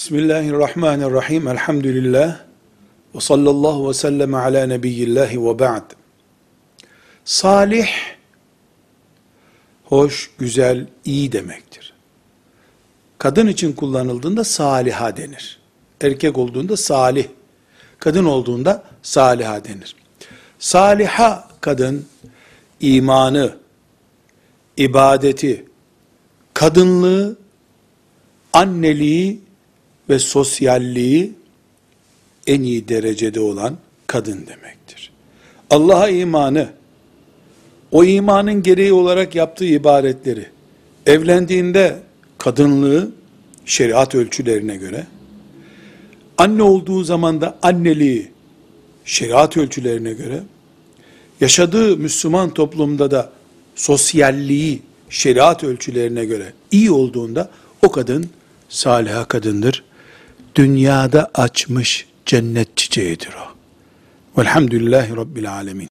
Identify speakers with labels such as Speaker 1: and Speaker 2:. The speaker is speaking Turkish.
Speaker 1: Bismillahirrahmanirrahim. Elhamdülillah. Ve sallallahu ve sellem ala nebiyyillahi ve ba'd. Salih, hoş, güzel, iyi demektir. Kadın için kullanıldığında saliha denir. Erkek olduğunda salih, kadın olduğunda saliha denir. Saliha kadın, imanı, ibadeti, kadınlığı, anneliği ve sosyalliği en iyi derecede olan kadın demektir. Allah'a imanı, o imanın gereği olarak yaptığı ibadetleri, evlendiğinde kadınlığı şeriat ölçülerine göre, anne olduğu zaman da anneliği şeriat ölçülerine göre, yaşadığı Müslüman toplumda da sosyalliği şeriat ölçülerine göre iyi olduğunda o kadın saliha kadındır. Dünyada açmış cennet çiçeğidir o. Velhamdülillahi Rabbil Alemin.